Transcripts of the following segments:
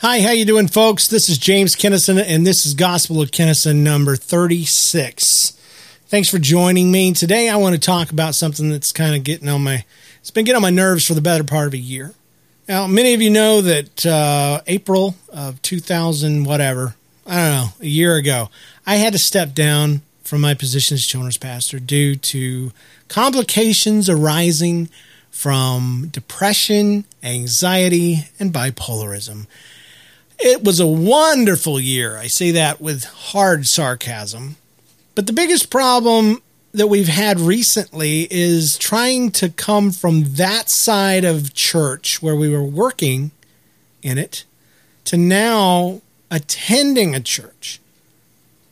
Hi, how you doing, folks? This is James Kennison, and this is Gospel of Kennison number 36. Thanks for joining me. Today I want to talk about something that's kind of getting on my, it's been getting on my nerves for the better part of a year. Now, many of you know that uh, April of 2000, whatever, I don't know, a year ago, I had to step down from my position as children's pastor due to complications arising from depression, anxiety, and bipolarism. It was a wonderful year. I say that with hard sarcasm. But the biggest problem that we've had recently is trying to come from that side of church where we were working in it to now attending a church.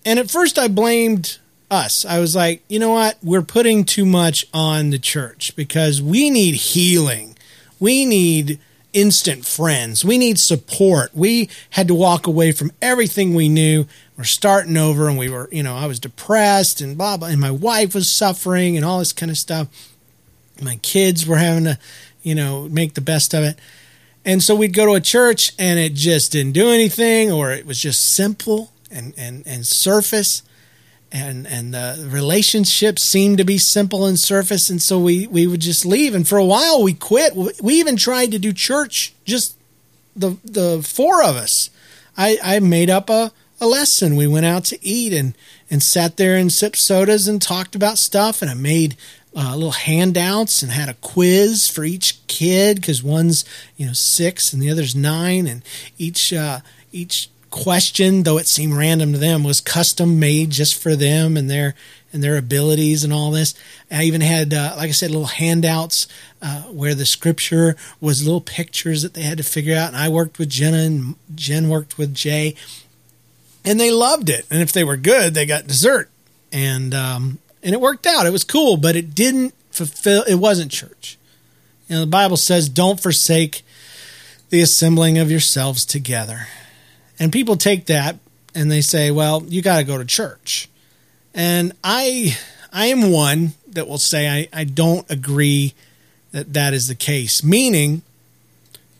And at first I blamed us. I was like, you know what? We're putting too much on the church because we need healing. We need instant friends. We need support. We had to walk away from everything we knew. We're starting over and we were, you know, I was depressed and blah, blah. And my wife was suffering and all this kind of stuff. My kids were having to, you know, make the best of it. And so we'd go to a church and it just didn't do anything or it was just simple and, and, and surface and and the relationships seemed to be simple and surface and so we we would just leave. And for a while we quit. We even tried to do church just the the four of us. I i made up a a lesson. We went out to eat and and sat there and sipped sodas and talked about stuff and i made uh, little handouts and had a quiz for each kid because one's you know six and the other's nine and each uh, each question, though it seemed random to them, was custom made just for them and their and their abilities and all this. I even had, uh, like I said, little handouts uh, where the scripture was little pictures that they had to figure out. And I worked with Jenna and Jen worked with Jay, and they loved it. And if they were good, they got dessert, and um, and it worked out. It was cool, but it didn't fulfill. It wasn't church. You know, the Bible says, "Don't forsake." The assembling of yourselves together. And people take that and they say, well, you got to go to church. And I, I am one that will say I, I don't agree that that is the case, meaning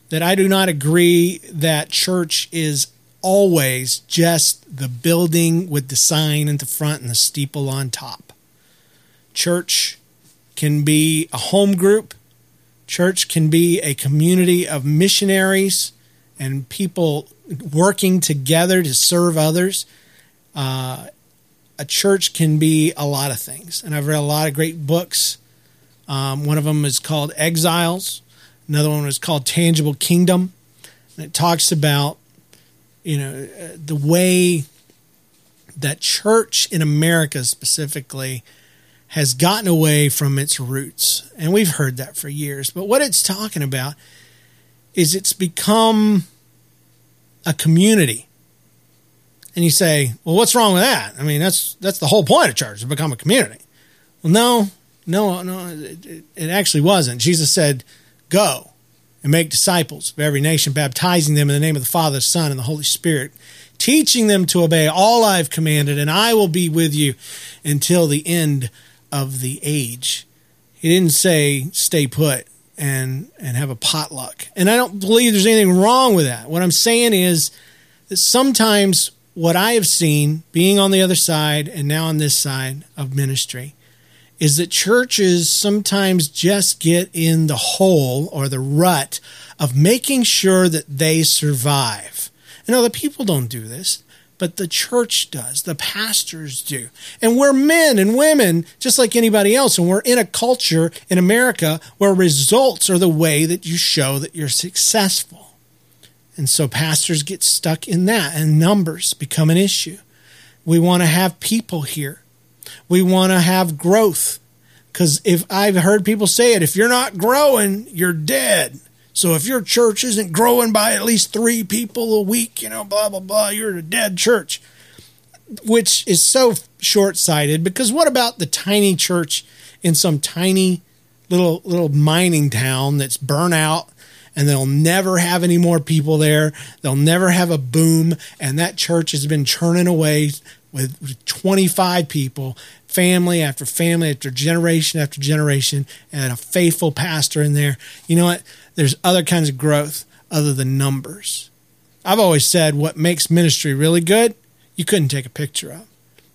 that I do not agree that church is always just the building with the sign in the front and the steeple on top. Church can be a home group. Church can be a community of missionaries and people working together to serve others. Uh, a church can be a lot of things, and I've read a lot of great books. Um, one of them is called Exiles. Another one is called Tangible Kingdom, and it talks about you know the way that church in America specifically has gotten away from its roots, and we've heard that for years. But what it's talking about is it's become a community. And you say, well, what's wrong with that? I mean, that's that's the whole point of church to become a community. Well, no, no, no, it, it actually wasn't. Jesus said, "Go and make disciples of every nation, baptizing them in the name of the Father, the Son, and the Holy Spirit, teaching them to obey all I've commanded, and I will be with you until the end of the age." He didn't say, "Stay put." And and have a potluck. And I don't believe there's anything wrong with that. What I'm saying is that sometimes what I have seen being on the other side and now on this side of ministry is that churches sometimes just get in the hole or the rut of making sure that they survive. And other people don't do this but the church does, the pastors do. And we're men and women just like anybody else. And we're in a culture in America where results are the way that you show that you're successful. And so pastors get stuck in that, and numbers become an issue. We want to have people here, we want to have growth. Because if I've heard people say it, if you're not growing, you're dead. So if your church isn't growing by at least three people a week, you know, blah, blah, blah, you're a dead church, which is so short sighted because what about the tiny church in some tiny little, little mining town that's burnt out and they'll never have any more people there. They'll never have a boom. And that church has been churning away with 25 people, family after family after generation after generation, and a faithful pastor in there. You know what? There's other kinds of growth other than numbers. I've always said what makes ministry really good, you couldn't take a picture of.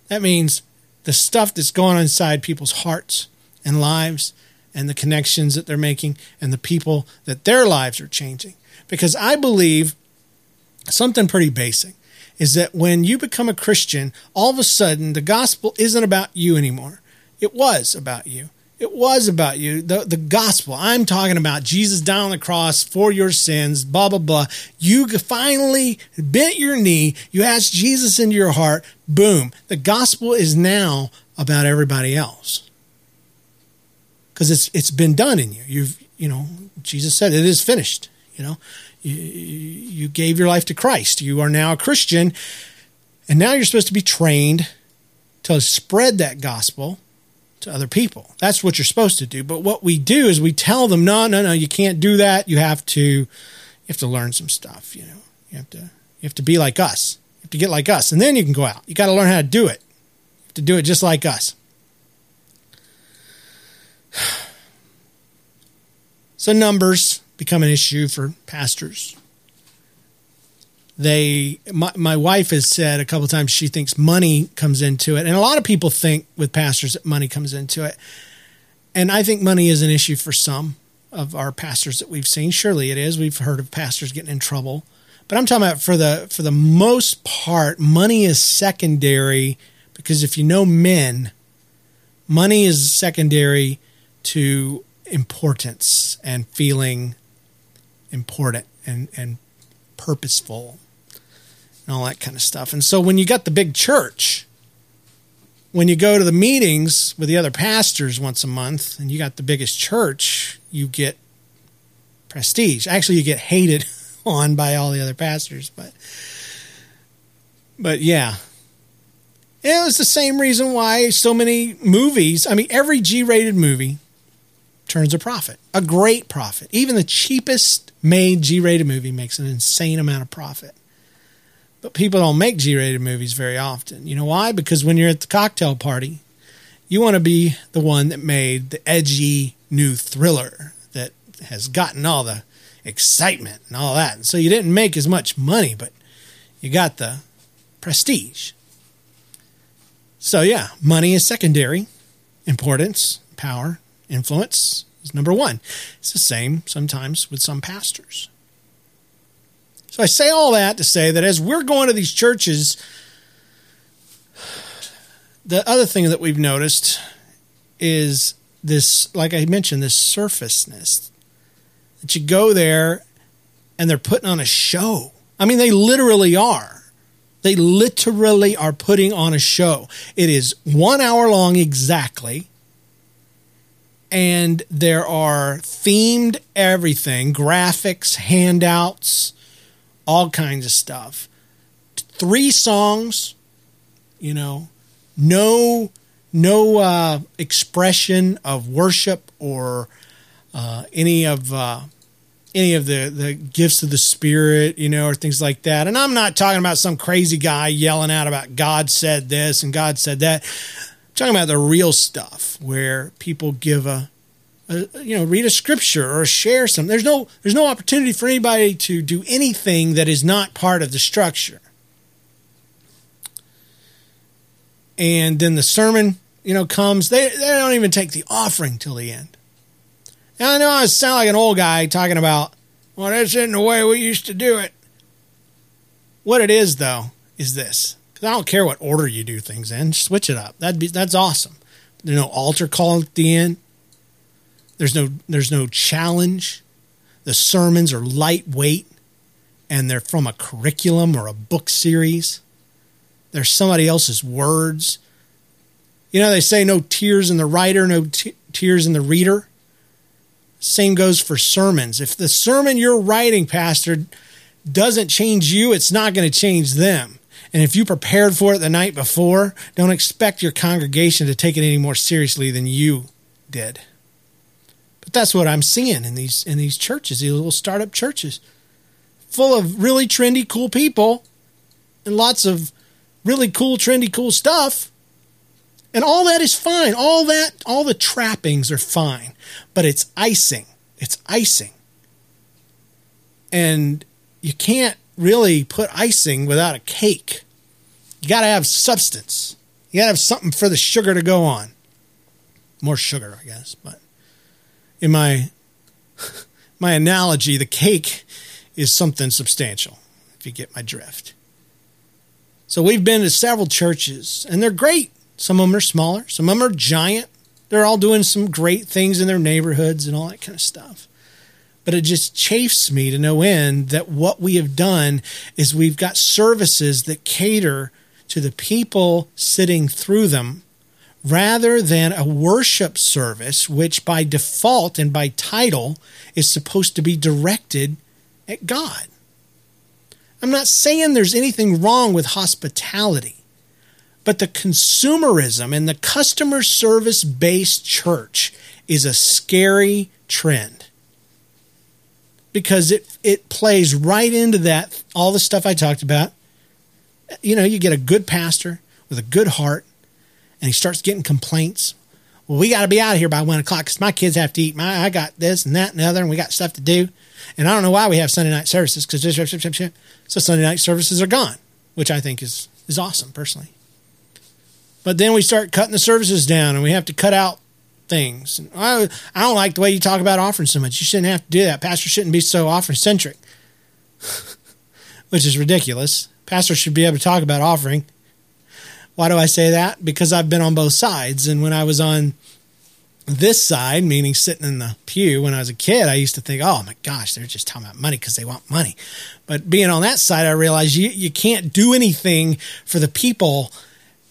That means the stuff that's going on inside people's hearts and lives and the connections that they're making and the people that their lives are changing. Because I believe something pretty basic is that when you become a Christian, all of a sudden the gospel isn't about you anymore. It was about you. It was about you. The, the gospel. I'm talking about Jesus down on the cross for your sins, blah, blah, blah. You finally bent your knee. You asked Jesus into your heart. Boom. The gospel is now about everybody else. Because it's it's been done in you. You've you know, Jesus said it is finished. You know, you, you gave your life to Christ. You are now a Christian. And now you're supposed to be trained to spread that gospel to other people. That's what you're supposed to do. But what we do is we tell them, no, no, no, you can't do that. You have to, you have to learn some stuff. You know, you have to, you have to be like us. You have to get like us, and then you can go out. You got to learn how to do it. To do it just like us. So numbers become an issue for pastors. They, my, my wife has said a couple times she thinks money comes into it, and a lot of people think with pastors that money comes into it. And I think money is an issue for some of our pastors that we've seen. Surely it is. We've heard of pastors getting in trouble, but I'm talking about for the for the most part, money is secondary because if you know men, money is secondary to importance and feeling important and, and purposeful and all that kind of stuff. And so when you got the big church, when you go to the meetings with the other pastors once a month and you got the biggest church, you get prestige. Actually, you get hated on by all the other pastors, but but yeah. It was the same reason why so many movies, I mean every G-rated movie turns a profit, a great profit. Even the cheapest made G rated movie makes an insane amount of profit. But people don't make G rated movies very often. You know why? Because when you're at the cocktail party, you want to be the one that made the edgy new thriller that has gotten all the excitement and all that. And so you didn't make as much money, but you got the prestige. So, yeah, money is secondary, importance, power, influence is number one. It's the same sometimes with some pastors. So I say all that to say that as we're going to these churches, the other thing that we've noticed is this, like I mentioned, this surfaceness. That you go there and they're putting on a show. I mean, they literally are. They literally are putting on a show. It is one hour long exactly and there are themed everything graphics, handouts, all kinds of stuff. Three songs, you know, no no uh, expression of worship or uh, any of uh, any of the the gifts of the spirit, you know, or things like that. And I'm not talking about some crazy guy yelling out about God said this and God said that I'm talking about the real stuff where people give a, a, you know read a scripture or share some there's no there's no opportunity for anybody to do anything that is not part of the structure and then the sermon you know comes they they don't even take the offering till the end now i know i sound like an old guy talking about well that's isn't the way we used to do it what it is though is this Because I don't care what order you do things in. Switch it up. That'd be that's awesome. There's no altar call at the end. There's no there's no challenge. The sermons are lightweight and they're from a curriculum or a book series. They're somebody else's words. You know, they say no tears in the writer, no t- tears in the reader. Same goes for sermons. If the sermon you're writing, Pastor, doesn't change you, it's not going to change them. And if you prepared for it the night before, don't expect your congregation to take it any more seriously than you did. That's what I'm seeing in these in these churches, these little startup churches, full of really trendy, cool people, and lots of really cool, trendy, cool stuff. And all that is fine. All that, all the trappings are fine, but it's icing. It's icing. And you can't really put icing without a cake. You got to have substance. You got to have something for the sugar to go on. More sugar, I guess, but in my my analogy, the cake is something substantial, if you get my drift. So we've been to several churches, and they're great. Some of them are smaller, some of them are giant. They're all doing some great things in their neighborhoods and all that kind of stuff. But it just chafes me to no end that what we have done is we've got services that cater to the people sitting through them rather than a worship service, which by default and by title is supposed to be directed at God. I'm not saying there's anything wrong with hospitality, but the consumerism and the customer service based church is a scary trend because it, it plays right into that, all the stuff I talked about. You know, you get a good pastor with a good heart and he starts getting complaints. Well, we got to be out of here by one o'clock because my kids have to eat. My, I got this and that and the other, and we got stuff to do. And I don't know why we have Sunday night services because so Sunday night services are gone, which I think is is awesome personally. But then we start cutting the services down, and we have to cut out things. I, I don't like the way you talk about offering so much. You shouldn't have to do that. Pastor shouldn't be so offering centric, which is ridiculous. Pastor should be able to talk about offering why do I say that? Because I've been on both sides. And when I was on this side, meaning sitting in the pew when I was a kid, I used to think, oh my gosh, they're just talking about money because they want money. But being on that side, I realized you, you can't do anything for the people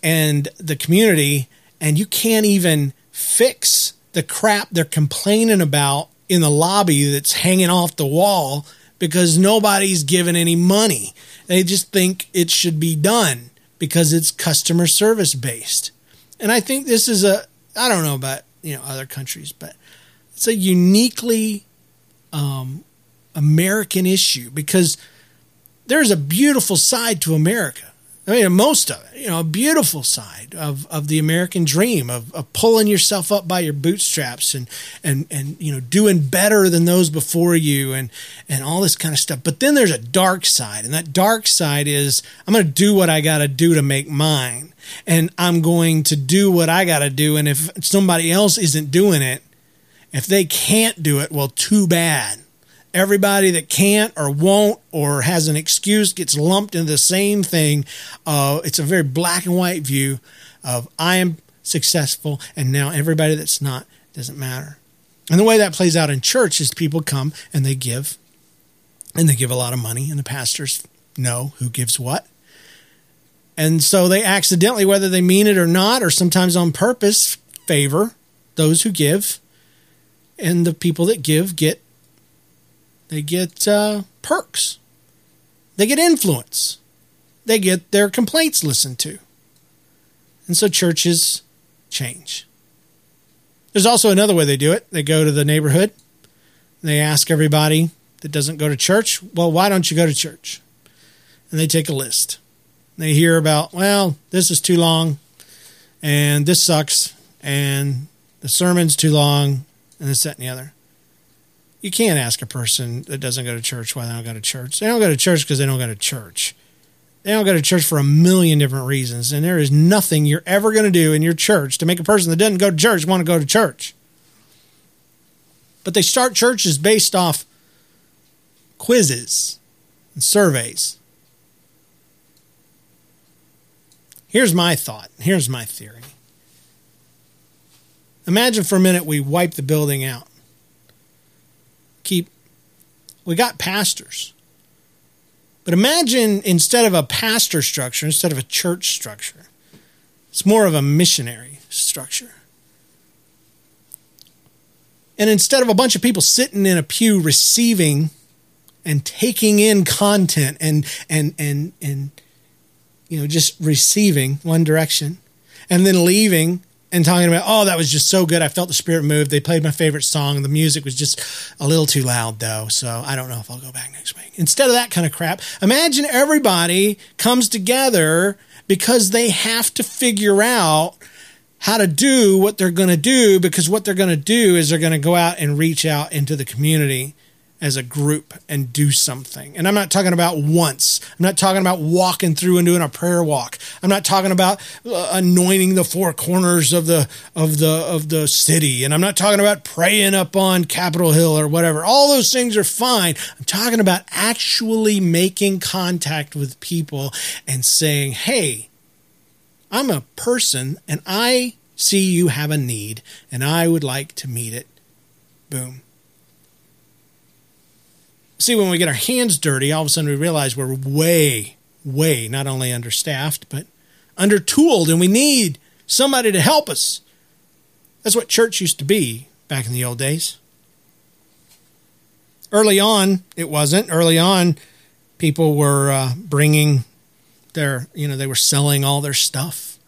and the community, and you can't even fix the crap they're complaining about in the lobby that's hanging off the wall because nobody's given any money. They just think it should be done because it's customer service based. And I think this is a I don't know about you know other countries, but it's a uniquely um, American issue because there's a beautiful side to America. I mean, most of it, you know, a beautiful side of, of the American dream of, of pulling yourself up by your bootstraps and, and, and, you know, doing better than those before you and, and all this kind of stuff. But then there's a dark side. And that dark side is I'm going to do what I got to do to make mine. And I'm going to do what I got to do. And if somebody else isn't doing it, if they can't do it, well, too bad everybody that can't or won't or has an excuse gets lumped into the same thing. Uh, it's a very black and white view of I am successful and now everybody that's not doesn't matter. And the way that plays out in church is people come and they give and they give a lot of money and the pastors know who gives what. And so they accidentally, whether they mean it or not, or sometimes on purpose, favor those who give. And the people that give get they get uh, perks. They get influence. They get their complaints listened to. And so churches change. There's also another way they do it. They go to the neighborhood. They ask everybody that doesn't go to church, well, why don't you go to church? And they take a list. They hear about, well, this is too long, and this sucks, and the sermon's too long, and this, that, and the other you can't ask a person that doesn't go to church why they don't go to church. They don't go to church because they don't go to church. They don't go to church for a million different reasons. And there is nothing you're ever going to do in your church to make a person that doesn't go to church want to go to church. But they start churches based off quizzes and surveys. Here's my thought. Here's my theory. Imagine for a minute we wipe the building out keep, we got pastors. But imagine instead of a pastor structure, instead of a church structure, it's more of a missionary structure. And instead of a bunch of people sitting in a pew receiving and taking in content and and and and you know just receiving one direction and then leaving and talking about, oh, that was just so good. I felt the spirit move. They played my favorite song. The music was just a little too loud, though. So I don't know if I'll go back next week. Instead of that kind of crap, imagine everybody comes together because they have to figure out how to do what they're going to do because what they're going to do is they're going to go out and reach out into the community as a group and do something. And I'm not talking about once. I'm not talking about walking through and doing a prayer walk. I'm not talking about uh, anointing the four corners of the of the of the city. And I'm not talking about praying up on Capitol Hill or whatever. All those things are fine. I'm talking about actually making contact with people and saying, "Hey, I'm a person and I see you have a need and I would like to meet it." Boom see, when we get our hands dirty, all of a sudden we realize we're way, way not only understaffed, but undertooled, and we need somebody to help us. That's what church used to be back in the old days. Early on, it wasn't. Early on, people were uh, bringing their, you know, they were selling all their stuff.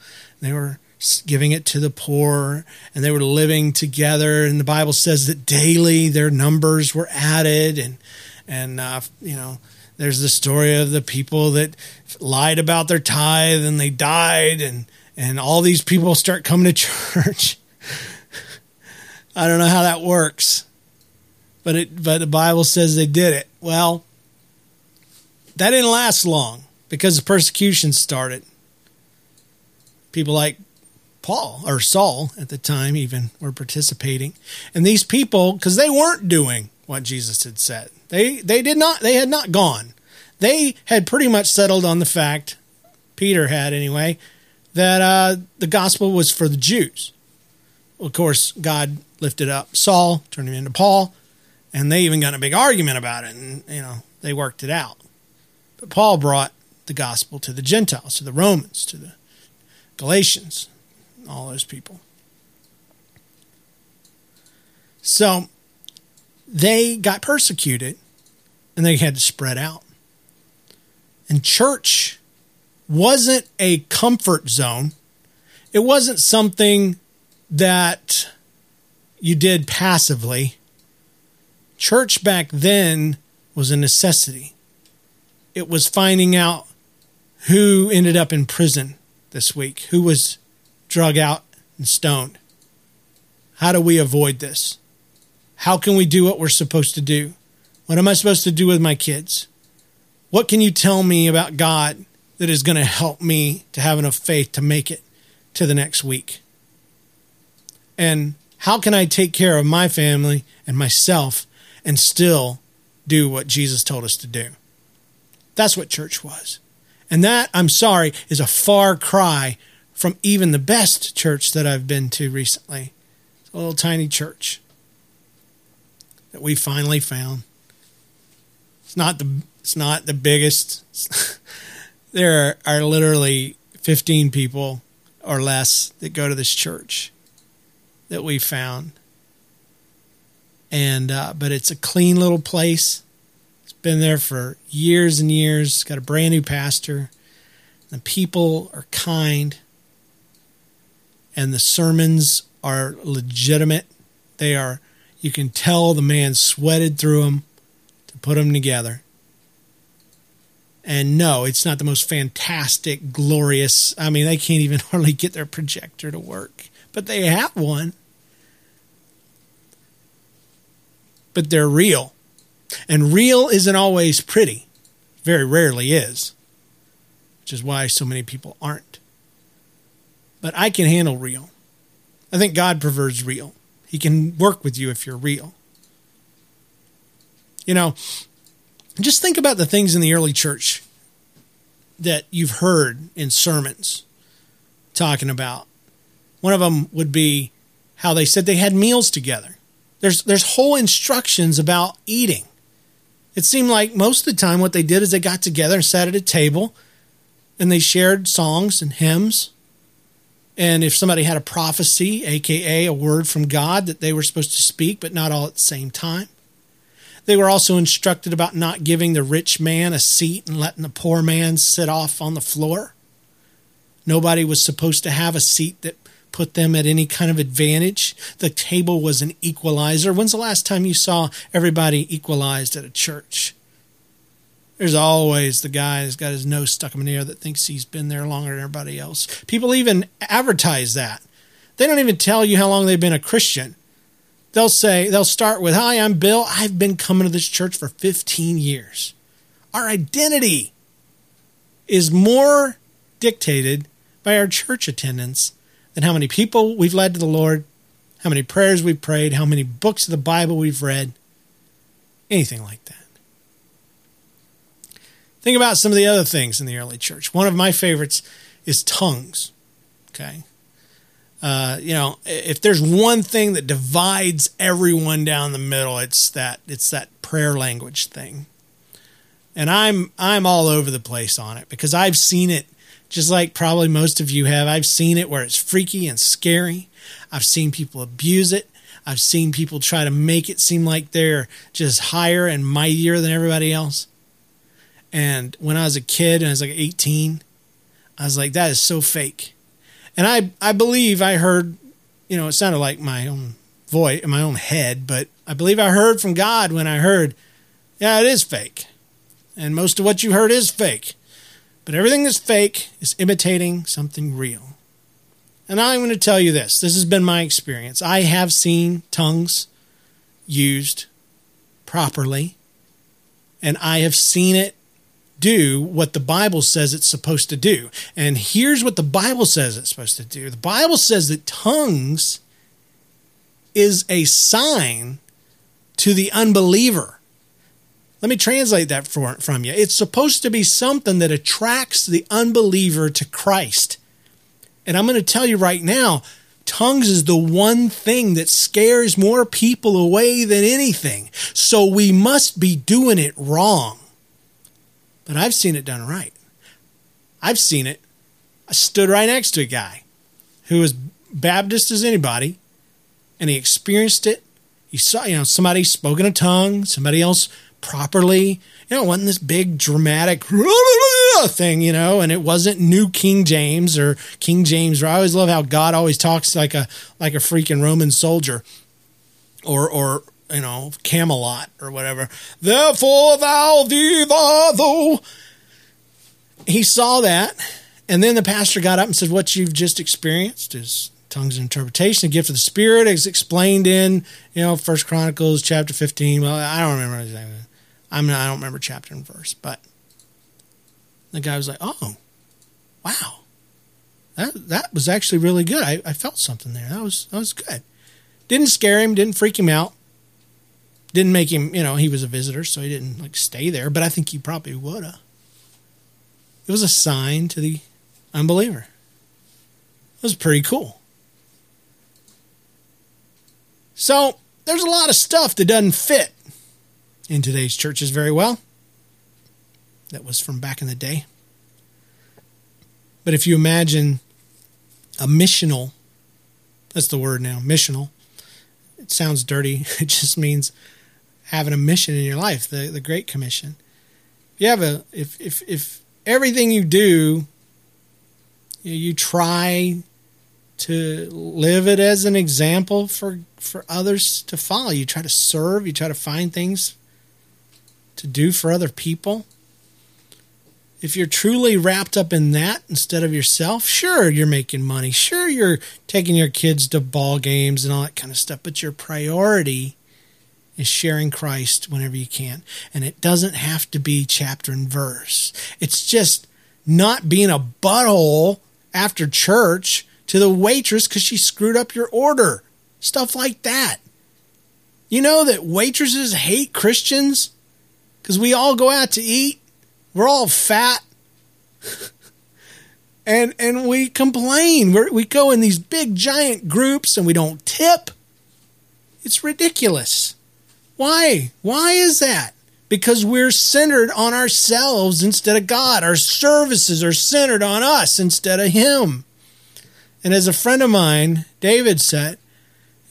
They were giving it to the poor and they were living together and the bible says that daily their numbers were added and and uh, you know there's the story of the people that lied about their tithe and they died and and all these people start coming to church. I don't know how that works but it but the bible says they did it. Well that didn't last long because the persecution started. People like paul or saul at the time even were participating. And these people because they weren't doing what jesus had said they they did not they had not gone. They had pretty much settled on the fact, Peter had anyway, that uh, the gospel was for the Jews. Of course, God lifted up Saul, turned him into Paul, and they even got a big argument about it, and you know they worked it out. But Paul brought the gospel to the Gentiles, to the Romans, to the Galatians, all those people. So they got persecuted and they had to spread out. And church wasn't a comfort zone. It wasn't something that you did passively. Church back then was a necessity. It was finding out who ended up in prison this week, who was drug out and stoned. How do we avoid this? How can we do what we're supposed to do? What am I supposed to do with my kids? What can you tell me about God that is going to help me to have enough faith to make it to the next week? And how can I take care of my family and myself and still do what Jesus told us to do? That's what church was. And that, I'm sorry, is a far cry from even the best church that I've been to recently. It's a little tiny church that we finally found. It's not the it's not the biggest. there are, are literally 15 people or less that go to this church that we found. And uh, but it's a clean little place. It's been there for years and years. It's got a brand new pastor. The people are kind. And the sermons are legitimate. They are you can tell the man sweated through them to put them together. And no, it's not the most fantastic, glorious. I mean, they can't even hardly get their projector to work, but they have one. But they're real. And real isn't always pretty, very rarely is, which is why so many people aren't. But I can handle real. I think God prefers real. He can work with you if you're real. You know, just think about the things in the early church that you've heard in sermons talking about. One of them would be how they said they had meals together. There's there's whole instructions about eating. It seemed like most of the time what they did is they got together and sat at a table and they shared songs and hymns. And if somebody had a prophecy, aka a word from God that they were supposed to speak, but not all at the same time, they were also instructed about not giving the rich man a seat and letting the poor man sit off on the floor. Nobody was supposed to have a seat that put them at any kind of advantage. The table was an equalizer. When's the last time you saw everybody equalized at a church? There's always the guy who's got his nose stuck in the air that thinks he's been there longer than everybody else. People even advertise that. They don't even tell you how long they've been a Christian. they'll say, they'll start with, Hi, I'm Bill. I've been coming to this church for 15 years. Our identity is more dictated by our church attendance than how many people we've led to the Lord, how many prayers we've prayed, how many books of the Bible we've read, anything like that. Think about some of the other things in the early church. One of my favorites is tongues. Okay. Uh, you know, if there's one thing that divides everyone down the middle, it's that it's that prayer language thing. And I'm I'm all over the place on it because I've seen it just like probably most of you have. I've seen it where it's freaky and scary. I've seen people abuse it. I've seen people try to make it seem like they're just higher and mightier than everybody else. And when I was a kid and I was like 18, I was like, that is so fake. And I, I believe I heard, you know, it sounded like my own voice in my own head, but I believe I heard from God when I heard, yeah, it is fake. And most of what you heard is fake. But everything that's fake is imitating something real. And I'm going to tell you this this has been my experience. I have seen tongues used properly, and I have seen it do what the Bible says it's supposed to do. And here's what the Bible says it's supposed to do the Bible says that tongues is a sign to the unbeliever. Let me translate that for, from you. It's supposed to be something that attracts the unbeliever to Christ. And I'm going to tell you right now, tongues is the one thing that scares more people away than anything. So we must be doing it wrong but I've seen it done right. I've seen it. I stood right next to a guy who was Baptist as anybody, and he experienced it. He saw, you know, somebody spoke in a tongue, somebody else properly. You know, it wasn't this big dramatic thing, you know, and it wasn't New King James or King James. Or I always love how God always talks like a like a freaking Roman soldier, or or you know, Camelot or whatever. Therefore thou thee thou. He saw that, and then the pastor got up and said, What you've just experienced is tongues and interpretation, the gift of the Spirit, is explained in, you know, First Chronicles chapter 15. Well, I don't remember exactly. I'm not, I don't remember chapter and verse, but the guy was like, Oh, wow. That that was actually really good. I, I felt something there. That was that was good. Didn't scare him, didn't freak him out. Didn't make him, you know, he was a visitor, so he didn't like stay there, but I think he probably would have. It was a sign to the unbeliever. It was pretty cool. So there's a lot of stuff that doesn't fit in today's churches very well. That was from back in the day. But if you imagine a missional, that's the word now, missional. It sounds dirty. It just means having a mission in your life, the, the Great Commission. If you have a if if if everything you do you, you try to live it as an example for for others to follow. You try to serve, you try to find things to do for other people. If you're truly wrapped up in that instead of yourself, sure you're making money. Sure you're taking your kids to ball games and all that kind of stuff, but your priority is sharing Christ whenever you can. And it doesn't have to be chapter and verse. It's just not being a butthole after church to the waitress because she screwed up your order. Stuff like that. You know that waitresses hate Christians because we all go out to eat. We're all fat. and and we complain. We're, we go in these big giant groups and we don't tip. It's ridiculous. Why? Why is that? Because we're centered on ourselves instead of God. Our services are centered on us instead of Him. And as a friend of mine, David said,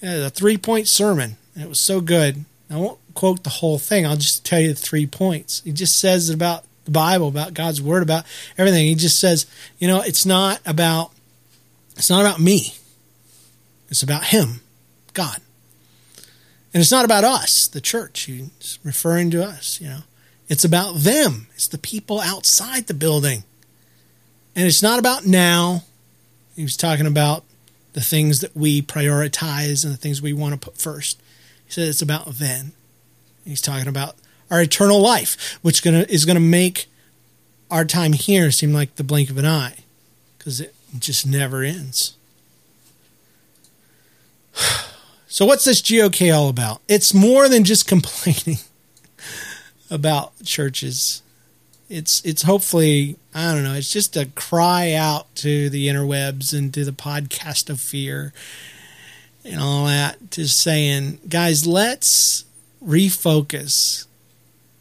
a three point sermon. It was so good. I won't quote the whole thing. I'll just tell you the three points. He just says about the Bible, about God's word, about everything. He just says, you know, it's not about it's not about me. It's about him, God. And it's not about us, the church. He's referring to us, you know. It's about them. It's the people outside the building. And it's not about now. He was talking about the things that we prioritize and the things we want to put first. He said it's about then. He's talking about our eternal life, which is going to make our time here seem like the blink of an eye because it just never ends. So, what's this GOK all about? It's more than just complaining about churches. It's it's hopefully I don't know. It's just a cry out to the interwebs and to the podcastosphere and all that, just saying, guys, let's refocus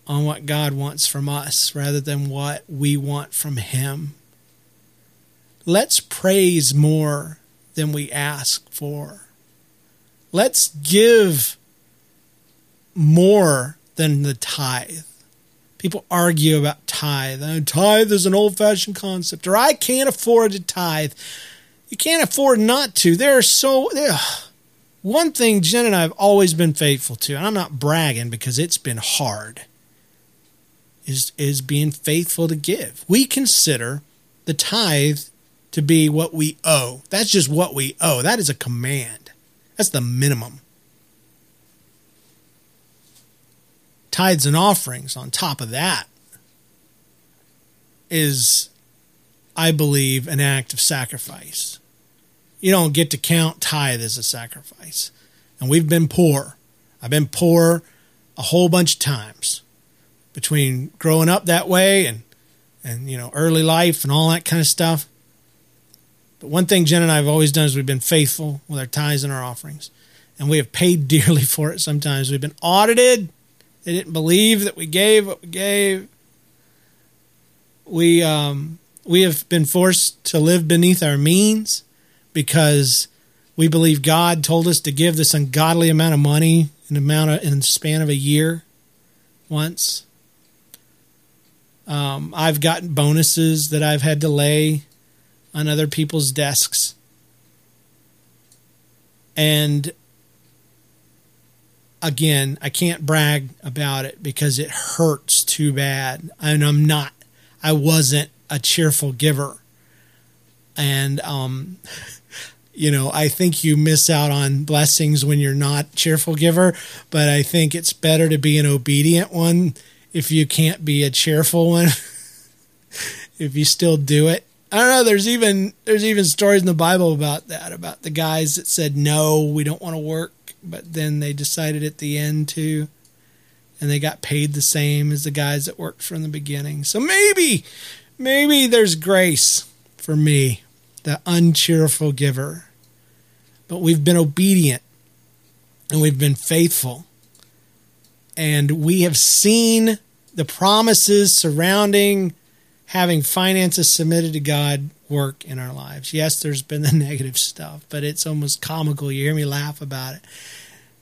on what God wants from us rather than what we want from Him. Let's praise more than we ask for. Let's give more than the tithe. People argue about tithe. Uh, tithe is an old fashioned concept, or I can't afford to tithe. You can't afford not to. There are so. Ugh. One thing Jen and I have always been faithful to, and I'm not bragging because it's been hard is is being faithful to give. We consider the tithe to be what we owe. That's just what we owe. That is a command. That's the minimum. Tithes and offerings on top of that is I believe an act of sacrifice. You don't get to count tithe as a sacrifice. And we've been poor. I've been poor a whole bunch of times between growing up that way and and you know early life and all that kind of stuff. But one thing Jen and I have always done is we've been faithful with our tithes and our offerings, and we have paid dearly for it. Sometimes we've been audited; they didn't believe that we gave what we gave. We um, we have been forced to live beneath our means because we believe God told us to give this ungodly amount of money in amount of, in the span of a year once. Um, I've gotten bonuses that I've had to lay on other people's desks. And again, I can't brag about it because it hurts too bad. And I'm not, I wasn't a cheerful giver. And, um, you know, I think you miss out on blessings when you're not cheerful giver, but I think it's better to be an obedient one if you can't be a cheerful one, if you still do it. I don't know. There's even there's even stories in the Bible about that about the guys that said no, we don't want to work, but then they decided at the end to, and they got paid the same as the guys that worked from the beginning. So maybe, maybe there's grace for me, the uncheerful giver. But we've been obedient and we've been faithful and we have seen the promises surrounding having finances submitted to God work in our lives. Yes, there's been the negative stuff, but it's almost comical. You hear me laugh about it.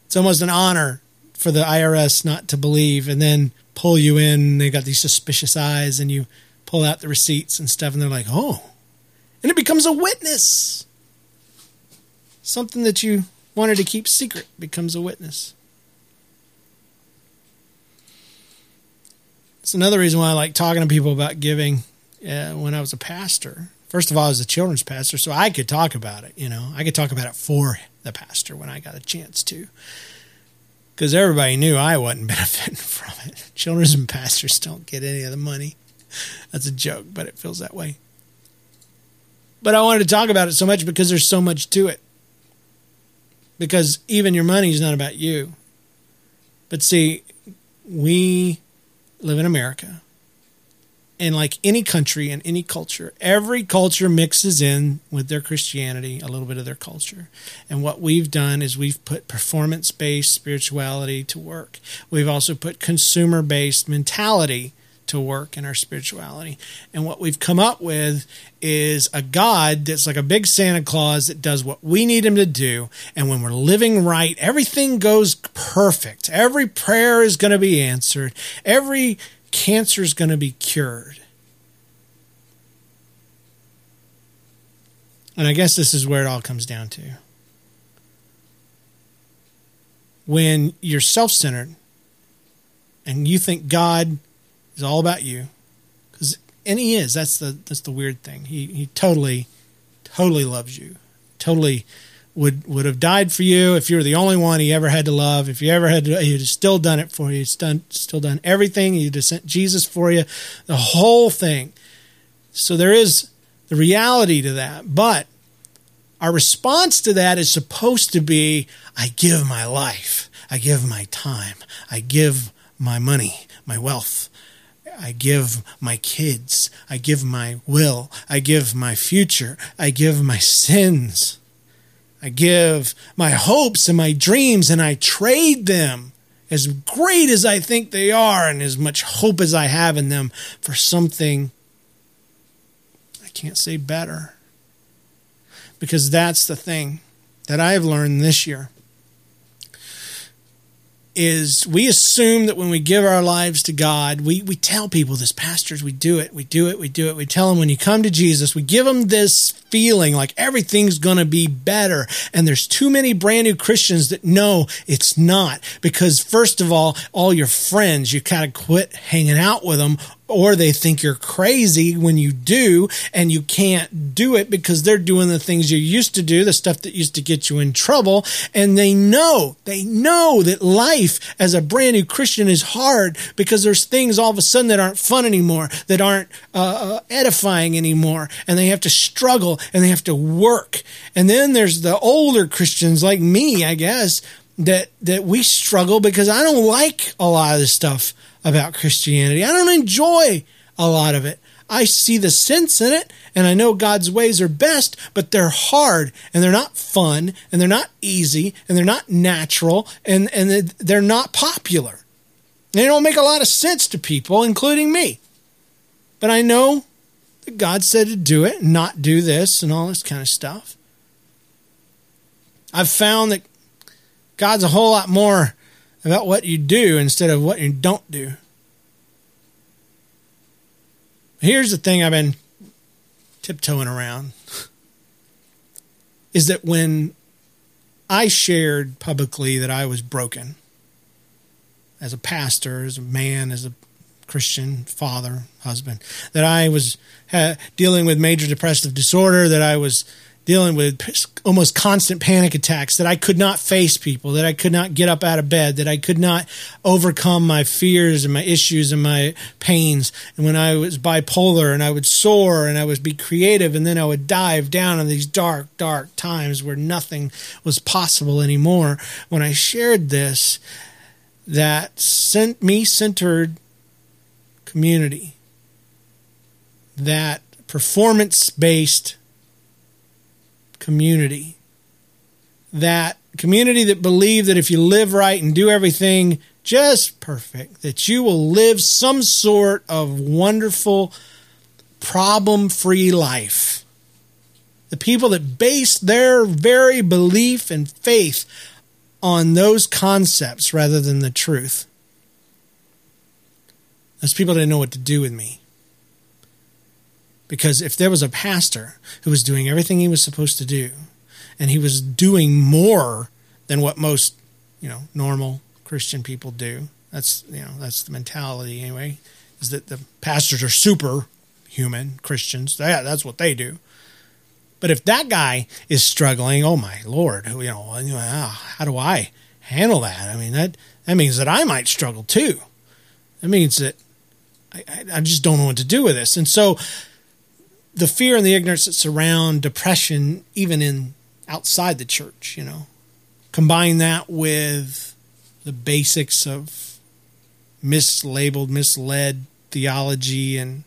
It's almost an honor for the IRS not to believe and then pull you in. They got these suspicious eyes, and you pull out the receipts and stuff, and they're like, oh. And it becomes a witness. Something that you wanted to keep secret becomes a witness. It's another reason why I like talking to people about giving uh, when I was a pastor. First of all, I was a children's pastor, so I could talk about it. You know, I could talk about it for the pastor when I got a chance to, because everybody knew I wasn't benefiting from it. Children's and pastors don't get any of the money. That's a joke, but it feels that way. But I wanted to talk about it so much because there's so much to it. Because even your money is not about you. But see, we live in America. And like any country and any culture, every culture mixes in with their Christianity a little bit of their culture. And what we've done is we've put performance based spirituality to work. We've also put consumer based mentality to work in our spirituality. And what we've come up with is a God that's like a big Santa Claus that does what we need him to do. And when we're living right, everything goes perfect. Every prayer is going to be answered, every cancer is going to be cured. And I guess this is where it all comes down to. When you're self centered and you think God is all about you. Cause, and he is. That's the that's the weird thing. He he totally, totally loves you. Totally would would have died for you if you were the only one he ever had to love. If you ever had to he'd still done it for you. He's done still done everything. He'd have sent jesus for you. The whole thing. So there is the reality to that. But our response to that is supposed to be i give my life. I give my time. I give my money my wealth I give my kids. I give my will. I give my future. I give my sins. I give my hopes and my dreams and I trade them, as great as I think they are and as much hope as I have in them, for something I can't say better. Because that's the thing that I've learned this year is we assume that when we give our lives to God, we, we tell people this, pastors, we do it, we do it, we do it. We tell them when you come to Jesus, we give them this feeling like everything's going to be better. And there's too many brand new Christians that know it's not. Because, first of all, all your friends, you kind of quit hanging out with them or they think you're crazy when you do and you can't do it because they're doing the things you used to do, the stuff that used to get you in trouble. And they know, they know that life as a brand new Christian is hard because there's things all of a sudden that aren't fun anymore, that aren't uh, uh edifying anymore. And they have to struggle and they have to work. And then there's the older Christians like me, I guess, that, that we struggle because I don't like a lot of the stuff about Christianity. I don't enjoy a lot of it. I see the sense in it and I know God's ways are best, but they're hard and they're not fun and they're not easy and they're not natural and, and they're not popular. They don't make a lot of sense to people, including me. But I know God said to do it, not do this and all this kind of stuff. I've found that God's a whole lot more about what you do instead of what you don't do. Here's the thing I've been tiptoeing around is that when I shared publicly that I was broken as a pastor, as a man, as a Christian father, husband, that I was uh, dealing with major depressive disorder, that I was dealing with almost constant panic attacks, that I could not face people, that I could not get up out of bed, that I could not overcome my fears and my issues and my pains. And when I was bipolar and I would soar and I would be creative and then I would dive down in these dark, dark times where nothing was possible anymore. When I shared this, that sent me centered community, that performance based community. That community that believe that if you live right and do everything just perfect, that you will live some sort of wonderful, problem free life. The people that base their very belief and faith on those concepts rather than the truth. Those people didn't know what to do with me. Because if there was a pastor who was doing everything he was supposed to do, and he was doing more than what most, you know, normal Christian people do, that's you know that's the mentality anyway. Is that the pastors are super human Christians? Yeah, that's what they do. But if that guy is struggling, oh my lord, you know, ah, how do I handle that? I mean that that means that I might struggle too. That means that I, I just don't know what to do with this, and so the fear and the ignorance that surround depression, even in outside the church, you know, combine that with the basics of mislabeled, misled theology and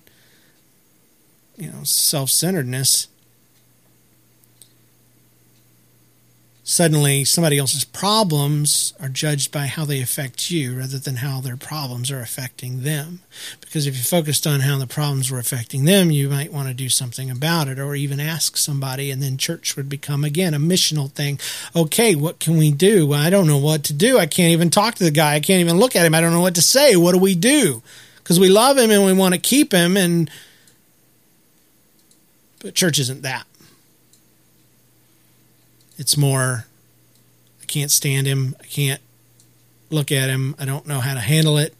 you know self-centeredness suddenly somebody else's problems are judged by how they affect you rather than how their problems are affecting them. Because if you focused on how the problems were affecting them, you might want to do something about it or even ask somebody, and then church would become again a missional thing. Okay, what can we do? Well, I don't know what to do. I can't even talk to the guy. I can't even look at him. I don't know what to say. What do we do? Because we love him and we want to keep him and but church isn't that. It's more, I can't stand him. I can't look at him. I don't know how to handle it.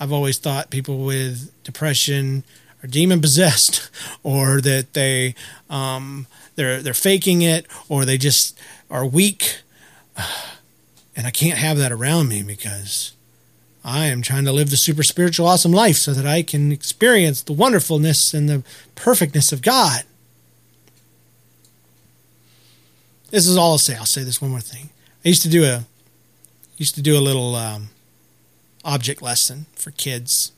I've always thought people with depression are demon possessed, or that they um, they're they're faking it, or they just are weak, and I can't have that around me because I am trying to live the super spiritual awesome life so that I can experience the wonderfulness and the perfectness of God. This is all I'll say. I'll say this one more thing. I used to do a used to do a little um, object lesson for kids.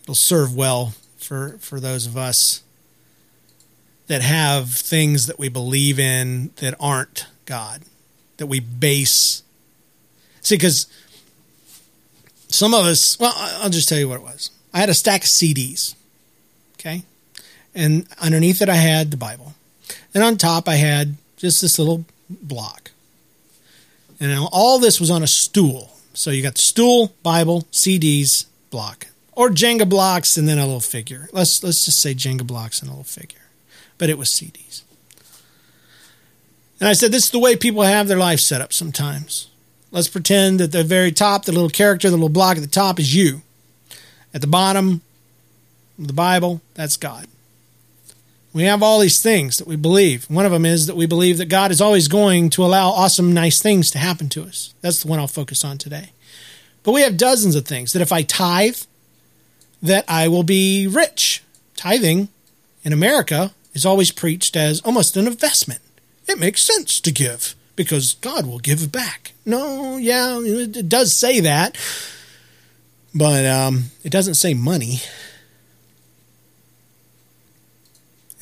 It'll serve well for for those of us that have things that we believe in that aren't God, that we base. See, because some of us, well, I'll just tell you what it was. I had a stack of CDs, okay? And underneath it, I had the Bible. And on top, I had just this little block. And all this was on a stool. So you got stool, Bible, CDs, block. Or Jenga blocks and then a little figure. Let's let's just say Jenga blocks and a little figure. But it was CDs. And I said, this is the way people have their life set up sometimes. Let's pretend that the very top, the little character, the little block at the top is you. At the bottom, the Bible, that's God. We have all these things that we believe. One of them is that we believe that God is always going to allow awesome, nice things to happen to us. That's the one I'll focus on today. But we have dozens of things that if I tithe, that I will be rich. Tithing in America is always preached as almost an investment. It makes sense to give because God will give back. No, yeah, it does say that, but um, it doesn't say money.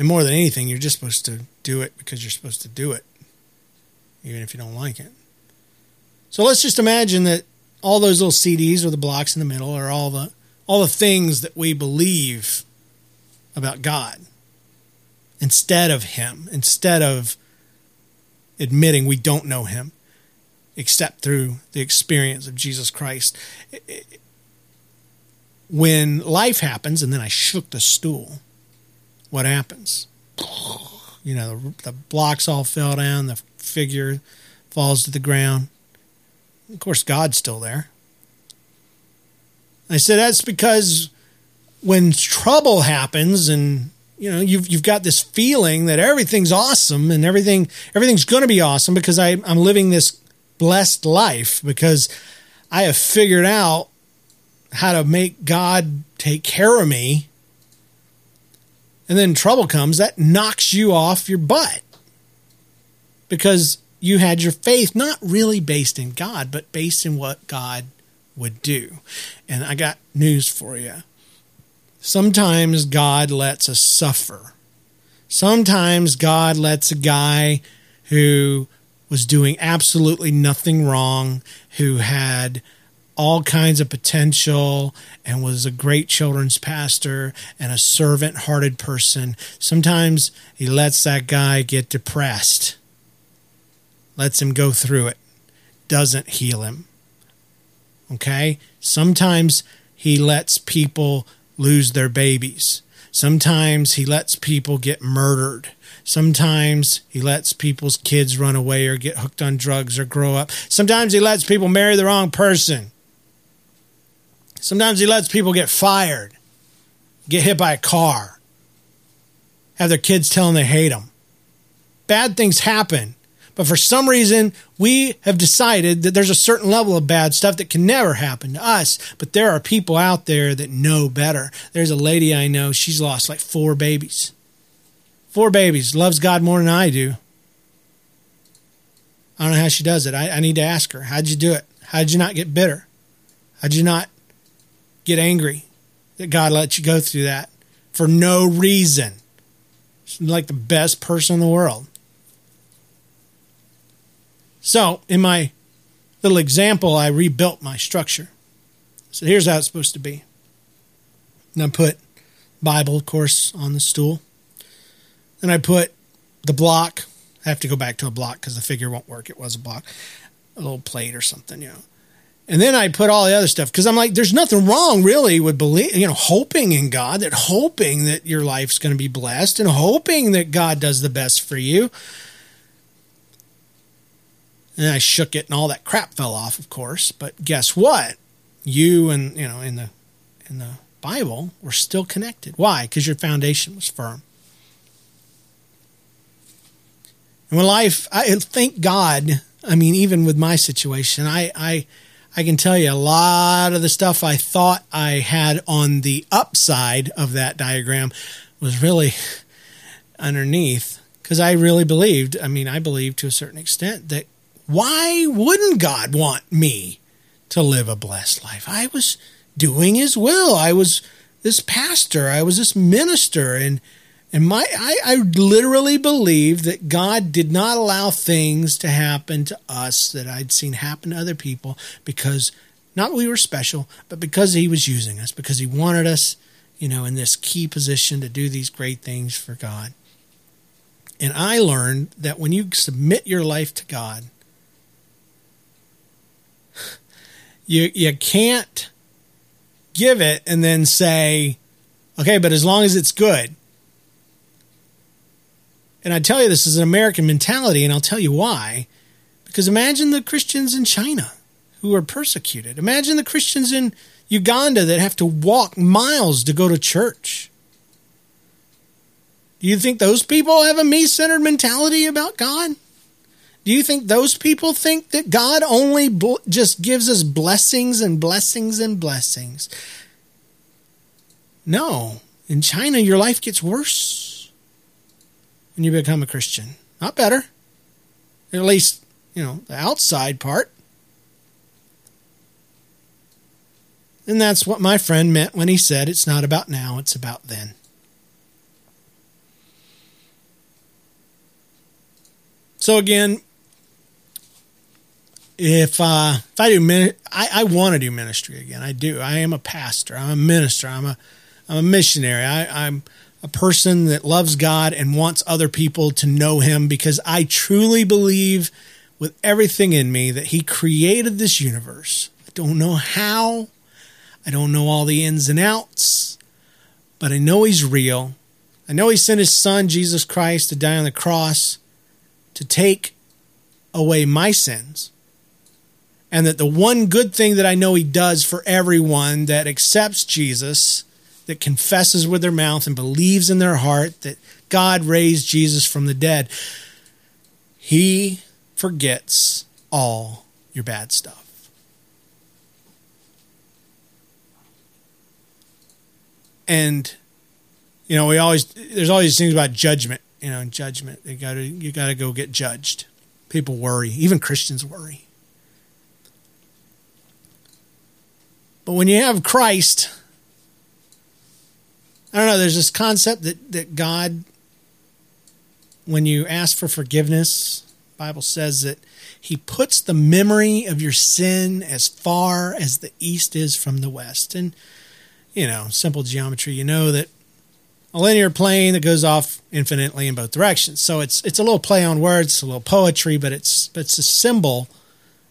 And more than anything, you're just supposed to do it because you're supposed to do it, even if you don't like it. So let's just imagine that all those little CDs or the blocks in the middle are all the all the things that we believe about God instead of Him, instead of admitting we don't know him except through the experience of Jesus Christ. When life happens, and then I shook the stool, what happens? You know, the, the blocks all fell down, the figure falls to the ground. Of course, God's still there. I said that's because when trouble happens and you know you've you've got this feeling that everything's awesome and everything everything's going to be awesome because I, I'm living this blessed life because I have figured out how to make God take care of me. And then trouble comes that knocks you off your butt because you had your faith not really based in God, but based in what God would do. And I got news for you Sometimes God lets us suffer. Sometimes God lets a guy who was doing absolutely nothing wrong, who had all kinds of potential and was a great children's pastor and a servant hearted person. Sometimes he lets that guy get depressed, lets him go through it, doesn't heal him. Okay? Sometimes he lets people lose their babies. Sometimes he lets people get murdered. Sometimes he lets people's kids run away or get hooked on drugs or grow up. Sometimes he lets people marry the wrong person. Sometimes he lets people get fired, get hit by a car, have their kids tell them they hate them. Bad things happen. But for some reason, we have decided that there's a certain level of bad stuff that can never happen to us. But there are people out there that know better. There's a lady I know, she's lost like four babies. Four babies, loves God more than I do. I don't know how she does it. I, I need to ask her. How'd you do it? How'd you not get bitter? How'd you not get angry that God let you go through that for no reason? Like the best person in the world. So, in my little example, I rebuilt my structure. So, here's how it's supposed to be. And I put Bible, of course, on the stool. Then I put the block. I have to go back to a block because the figure won't work. It was a block, a little plate or something, you know. And then I put all the other stuff because I'm like, there's nothing wrong really with believe, you know, hoping in God, that hoping that your life's going to be blessed and hoping that God does the best for you. And I shook it and all that crap fell off, of course. But guess what? You and you know, in the in the Bible were still connected. Why? Because your foundation was firm. And when life, I thank God. I mean, even with my situation, I, I, I can tell you a lot of the stuff I thought I had on the upside of that diagram was really underneath because I really believed. I mean, I believed to a certain extent that why wouldn't God want me to live a blessed life? I was doing His will. I was this pastor. I was this minister, and and my I, I literally believe that God did not allow things to happen to us that I'd seen happen to other people because not we were special, but because He was using us, because He wanted us, you know, in this key position to do these great things for God. And I learned that when you submit your life to God, you you can't give it and then say, okay, but as long as it's good. And I tell you, this is an American mentality, and I'll tell you why. Because imagine the Christians in China who are persecuted. Imagine the Christians in Uganda that have to walk miles to go to church. Do you think those people have a me centered mentality about God? Do you think those people think that God only bl- just gives us blessings and blessings and blessings? No. In China, your life gets worse when you become a Christian. Not better. At least, you know, the outside part. And that's what my friend meant when he said it's not about now, it's about then. So again, if uh, if I do, I, I want to do ministry again. I do. I am a pastor. I'm a minister. I'm a I'm a missionary. I, I'm a person that loves God and wants other people to know Him because I truly believe with everything in me that He created this universe. I don't know how. I don't know all the ins and outs, but I know He's real. I know He sent His Son, Jesus Christ, to die on the cross to take away my sins and that the one good thing that I know he does for everyone that accepts Jesus, that confesses with their mouth and believes in their heart that God raised Jesus from the dead, he forgets all your bad stuff. And you know, we always there's always things about judgment, you know, judgment. You got to you got to go get judged. People worry, even Christians worry But when you have Christ, I don't know, there's this concept that, that God, when you ask for forgiveness, Bible says that he puts the memory of your sin as far as the east is from the west. And, you know, simple geometry, you know that a linear plane that goes off infinitely in both directions. So it's it's a little play on words, a little poetry, but it's but it's a symbol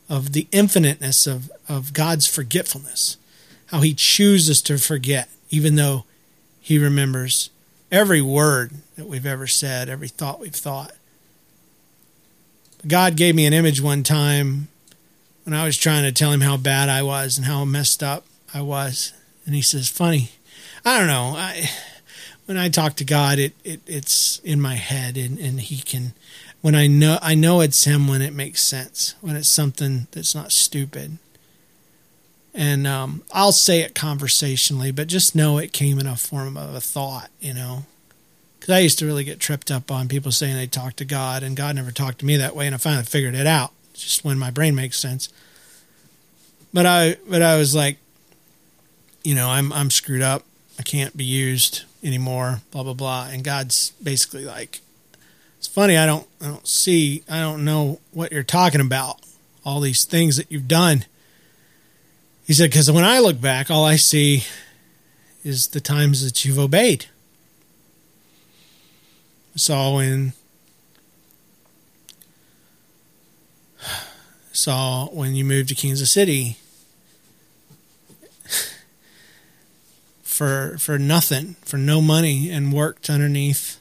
of the infiniteness of, of God's forgetfulness how he chooses to forget, even though he remembers every word that we've ever said, every thought we've thought. God gave me an image one time when I was trying to tell him how bad I was and how messed up I was. And he says, Funny, I don't know. I, when I talk to God, it, it it's in my head and, and he can when I know I know it's him when it makes sense, when it's something that's not stupid and um, I'll say it conversationally, but just know it came in a form of a thought, you know. Because I used to really get tripped up on people saying they talked to God, and God never talked to me that way, and I finally figured it out. just when my brain makes sense. But I, but I was like, you know, I'm I'm screwed up. I can't be used anymore. Blah blah blah. And God's basically like, it's funny. I don't I don't see. I don't know what you're talking about. All these things that you've done he said, Because when I look back, all I see is the times that you've obeyed. Saw when saw when you moved to Kansas City for for nothing, for no money, and worked underneath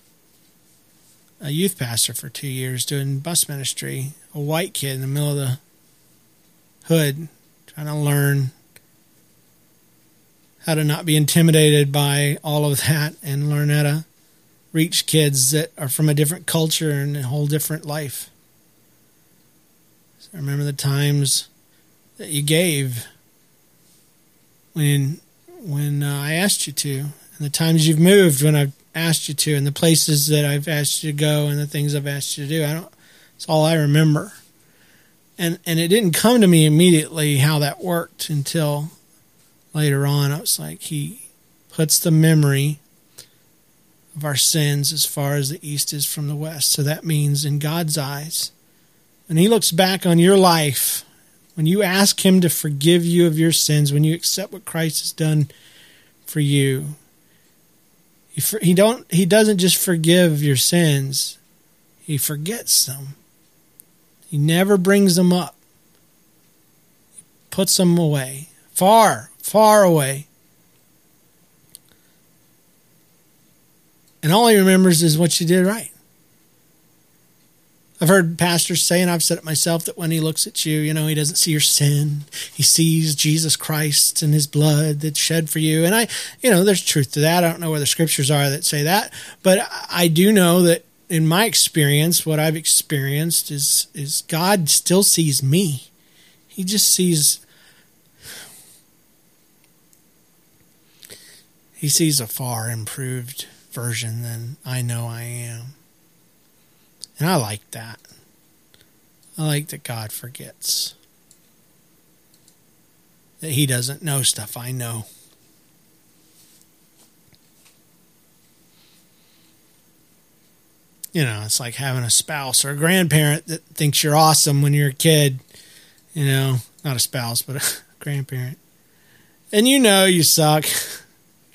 a youth pastor for two years doing bus ministry. A white kid in the middle of the hood trying to learn how to not be intimidated by all of that and learn how to reach kids that are from a different culture and a whole different life. So I remember the times that you gave when when uh, I asked you to, and the times you've moved when I've asked you to, and the places that I've asked you to go, and the things I've asked you to do. I don't. It's all I remember, and and it didn't come to me immediately how that worked until later on. I was like, he puts the memory of our sins as far as the east is from the west. So that means in God's eyes, when He looks back on your life, when you ask Him to forgive you of your sins, when you accept what Christ has done for you, He, he don't He doesn't just forgive your sins; He forgets them. He never brings them up. He puts them away, far, far away. And all he remembers is what you did right. I've heard pastors say, and I've said it myself, that when he looks at you, you know, he doesn't see your sin. He sees Jesus Christ and his blood that's shed for you. And I, you know, there's truth to that. I don't know where the scriptures are that say that, but I do know that in my experience, what I've experienced is, is God still sees me. He just sees, he sees a far improved version than I know I am. And I like that. I like that God forgets. That He doesn't know stuff I know. You know, it's like having a spouse or a grandparent that thinks you're awesome when you're a kid. You know, not a spouse, but a grandparent. And you know you suck.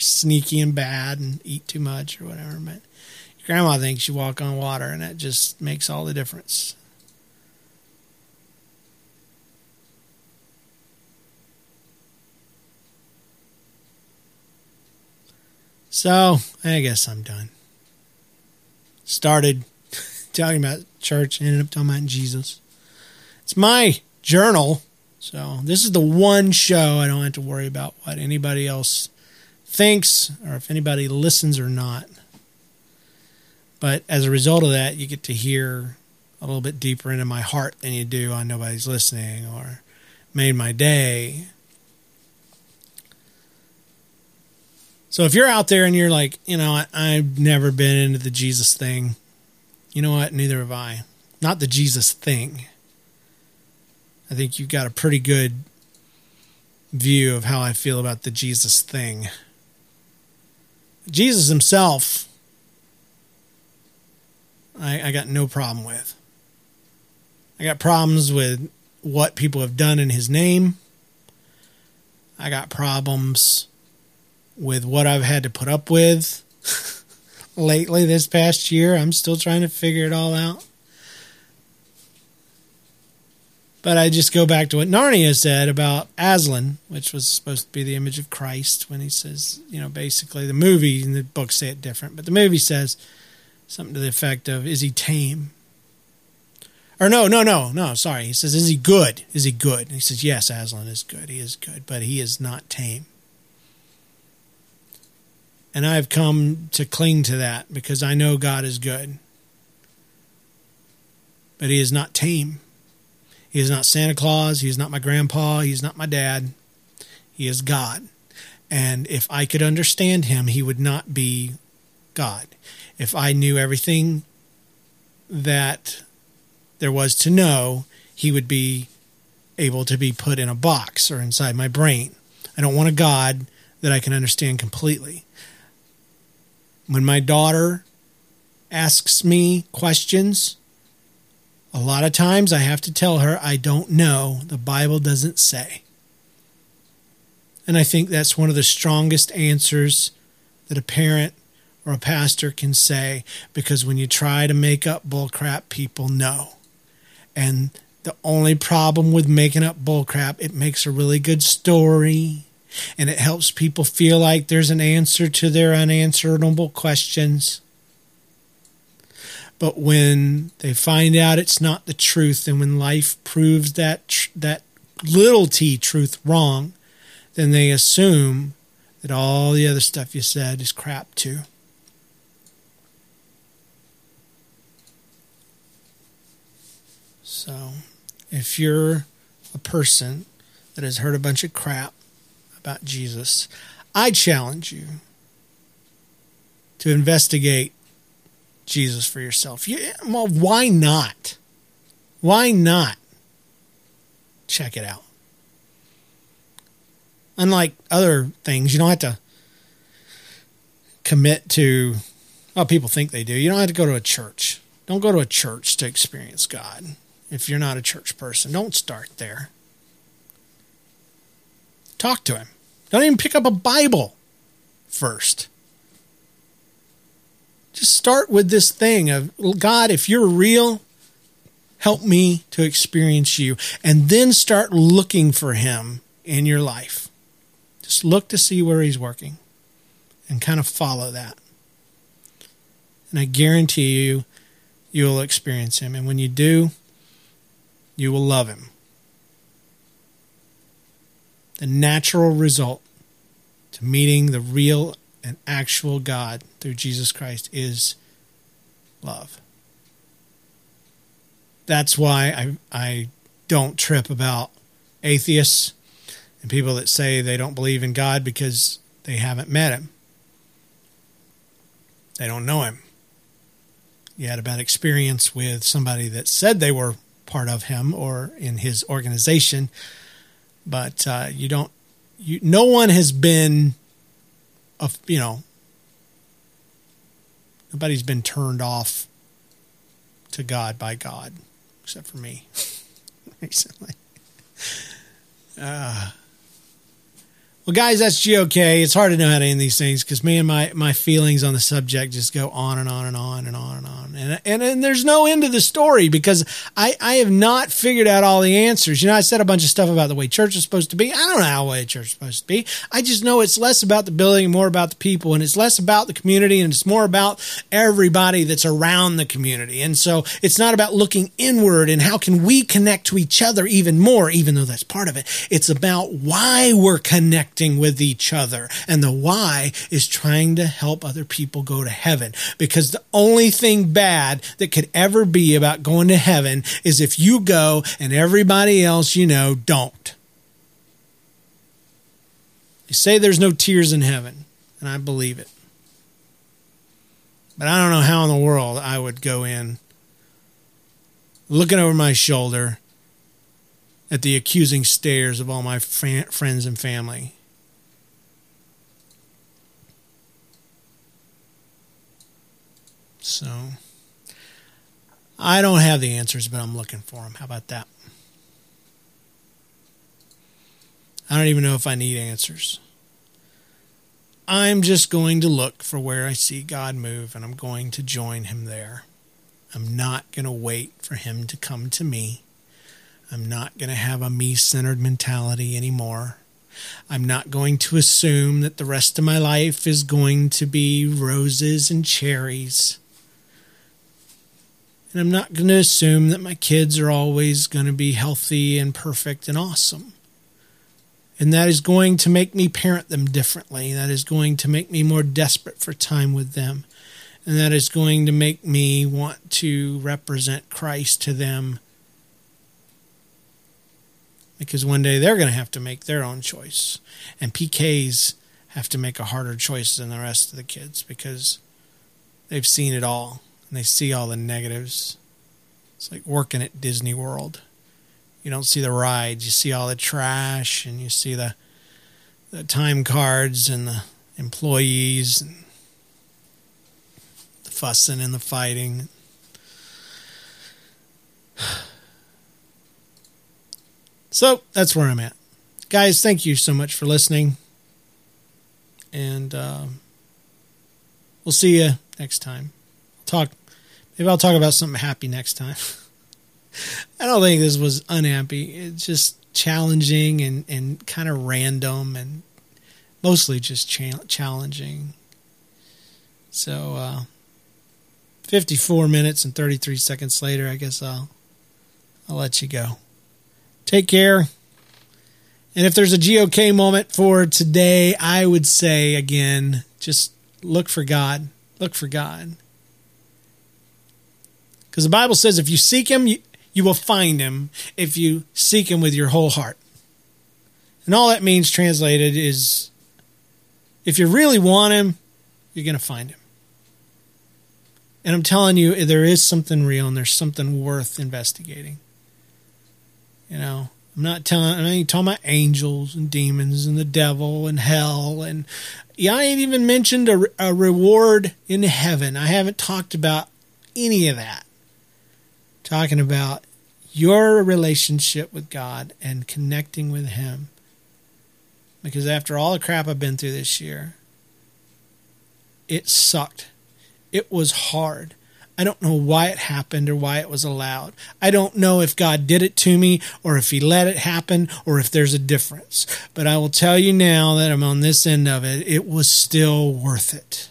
sneaky and bad and eat too much or whatever. But your grandma thinks you walk on water, and that just makes all the difference. So I guess I'm done. Started talking about church, ended up talking about Jesus. It's my journal, so this is the one show I don't have to worry about what anybody else thinks or if anybody listens or not. But as a result of that, you get to hear a little bit deeper into my heart than you do on Nobody's Listening or Made My Day. So if you're out there and you're like, you know, I, have never been into the Jesus thing, you know what? Neither have I. Not the Jesus thing. I think you've got a pretty good view of how I feel about the Jesus thing. Jesus himself, I, I got no problem with. I got problems with what people have done in his name. I got problems with what I've had to put up with lately this past year. I'm still trying to figure it all out. But I just go back to what Narnia said about Aslan, which was supposed to be the image of Christ, when he says, you know, basically the movie and the book say it different, but the movie says something to the effect of, is he tame? Or no, no, no, no, sorry. He says, is he good? Is he good? And he says, yes, Aslan is good. He is good, but he is not tame. And I've come to cling to that because I know God is good. But he is not tame. He is not Santa Claus. He is not my grandpa. He is not my dad. He is God. And if I could understand him, he would not be God. If I knew everything that there was to know, he would be able to be put in a box or inside my brain. I don't want a God that I can understand completely. When my daughter asks me questions, a lot of times I have to tell her, I don't know. The Bible doesn't say. And I think that's one of the strongest answers that a parent or a pastor can say because when you try to make up bullcrap, people know. And the only problem with making up bullcrap, it makes a really good story and it helps people feel like there's an answer to their unanswerable questions. But when they find out it's not the truth, and when life proves that tr- that little t truth wrong, then they assume that all the other stuff you said is crap too. So, if you're a person that has heard a bunch of crap about Jesus, I challenge you to investigate Jesus for yourself. Well, why not? Why not? Check it out. Unlike other things, you don't have to commit to, well, people think they do. You don't have to go to a church. Don't go to a church to experience God if you're not a church person. Don't start there. Talk to Him. Don't even pick up a Bible first. Just start with this thing of God, if you're real, help me to experience you. And then start looking for Him in your life. Just look to see where He's working and kind of follow that. And I guarantee you, you will experience Him. And when you do, you will love Him. The natural result to meeting the real and actual God through Jesus Christ is love. That's why I I don't trip about atheists and people that say they don't believe in God because they haven't met him. They don't know him. You had a bad experience with somebody that said they were part of him or in his organization, but uh, you don't. You no one has been, you know, nobody's been turned off to God by God, except for me recently. Uh, well, guys, that's GOK. It's hard to know how to end these things because me and my, my feelings on the subject just go on and on and on and on and on. And, and, and there's no end to the story because I, I have not figured out all the answers. You know, I said a bunch of stuff about the way church is supposed to be. I don't know how way church is supposed to be. I just know it's less about the building and more about the people. And it's less about the community and it's more about everybody that's around the community. And so it's not about looking inward and how can we connect to each other even more, even though that's part of it. It's about why we're connected with each other. And the why is trying to help other people go to heaven. Because the only thing bad that could ever be about going to heaven is if you go and everybody else you know don't. You say there's no tears in heaven, and I believe it. But I don't know how in the world I would go in looking over my shoulder at the accusing stares of all my fr- friends and family So I don't have the answers, but I'm looking for them. How about that? I don't even know if I need answers. I'm just going to look for where I see God move and I'm going to join him there. I'm not going to wait for him to come to me. I'm not going to have a me centered mentality anymore. I'm not going to assume that the rest of my life is going to be roses and cherries. And I'm not going to assume that my kids are always going to be healthy and perfect and awesome. And that is going to make me parent them differently. That is going to make me more desperate for time with them. And that is going to make me want to represent Christ to them. Because one day they're going to have to make their own choice. And PKs have to make a harder choice than the rest of the kids because they've seen it all and they see all the negatives. It's like working at Disney World. You don't see the rides, you see all the trash and you see the the time cards and the employees and the fussing and the fighting. So that's where I'm at. Guys, thank you so much for listening. And uh, we'll see you next time. Talk Maybe I'll talk about something happy next time. I don't think this was unhappy. It's just challenging and, and kind of random and mostly just cha- challenging. So, uh, 54 minutes and 33 seconds later, I guess I'll I'll let you go. Take care And if there's a GOK moment for today, I would say again, just look for God. Look for God. Because the Bible says if you seek Him, you, you will find Him if you seek Him with your whole heart. And all that means, translated, is if you really want Him, you're going to find Him. And I'm telling you, there is something real and there's something worth investigating. You know, I'm not telling, I ain't talking about angels and demons and the devil and hell. And yeah, I ain't even mentioned a, a reward in heaven. I haven't talked about any of that. Talking about your relationship with God and connecting with Him. Because after all the crap I've been through this year, it sucked it was hard. I don't know why it happened or why it was allowed. I don't know if God did it to me or if He let it happen or if there's a difference. But I will tell you now that I'm on this end of it, it was still worth it.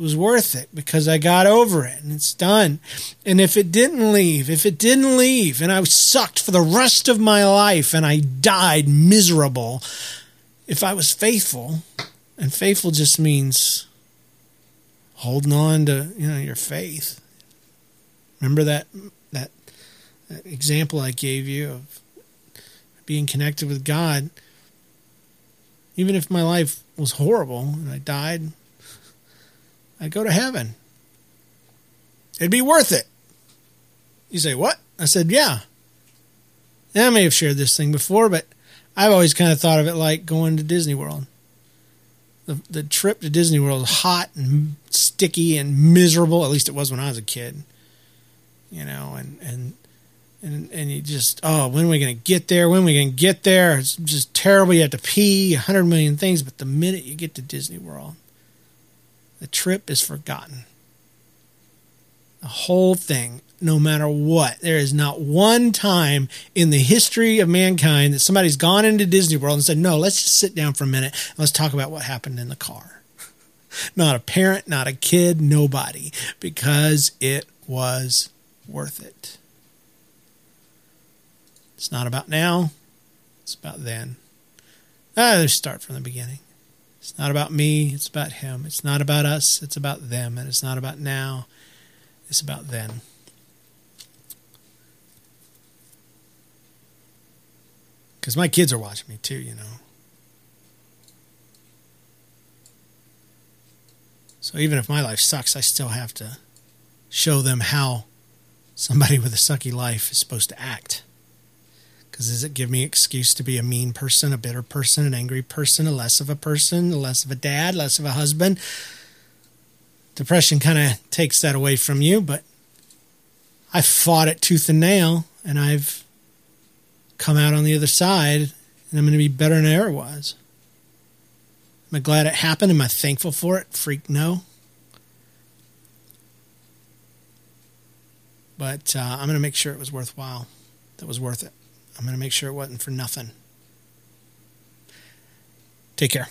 Was worth it because I got over it and it's done. And if it didn't leave, if it didn't leave and I was sucked for the rest of my life and I died miserable, if I was faithful, and faithful just means holding on to you know your faith. Remember that that, that example I gave you of being connected with God. Even if my life was horrible and I died, I'd go to heaven. It'd be worth it. You say, What? I said, Yeah. I may have shared this thing before, but I've always kind of thought of it like going to Disney World the, the trip to Disney World was hot and sticky and miserable. At least it was when I was a kid. You know, and and and and you just oh, when are we going to get there? When are we going to get there? It's just terrible. You have to pee, a hundred million things. But the minute you get to Disney World, the trip is forgotten. The whole thing no matter what. There is not one time in the history of mankind that somebody's gone into Disney World and said, No, let's just sit down for a minute and let's talk about what happened in the car. not a parent, not a kid, nobody, because it was worth it. It's not about now, it's about then. Ah, let's start from the beginning. It's not about me, it's about him. It's not about us, it's about them. And it's not about now, it's about then. Because my kids are watching me too, you know. So even if my life sucks, I still have to show them how somebody with a sucky life is supposed to act. Because does it give me excuse to be a mean person, a bitter person, an angry person, a less of a person, a less of a dad, less of a husband? Depression kind of takes that away from you, but I fought it tooth and nail, and I've come out on the other side and I'm going to be better than I ever was. Am I glad it happened? Am I thankful for it? Freak no. But uh, I'm going to make sure it was worthwhile. That was worth it. I'm going to make sure it wasn't for nothing. Take care.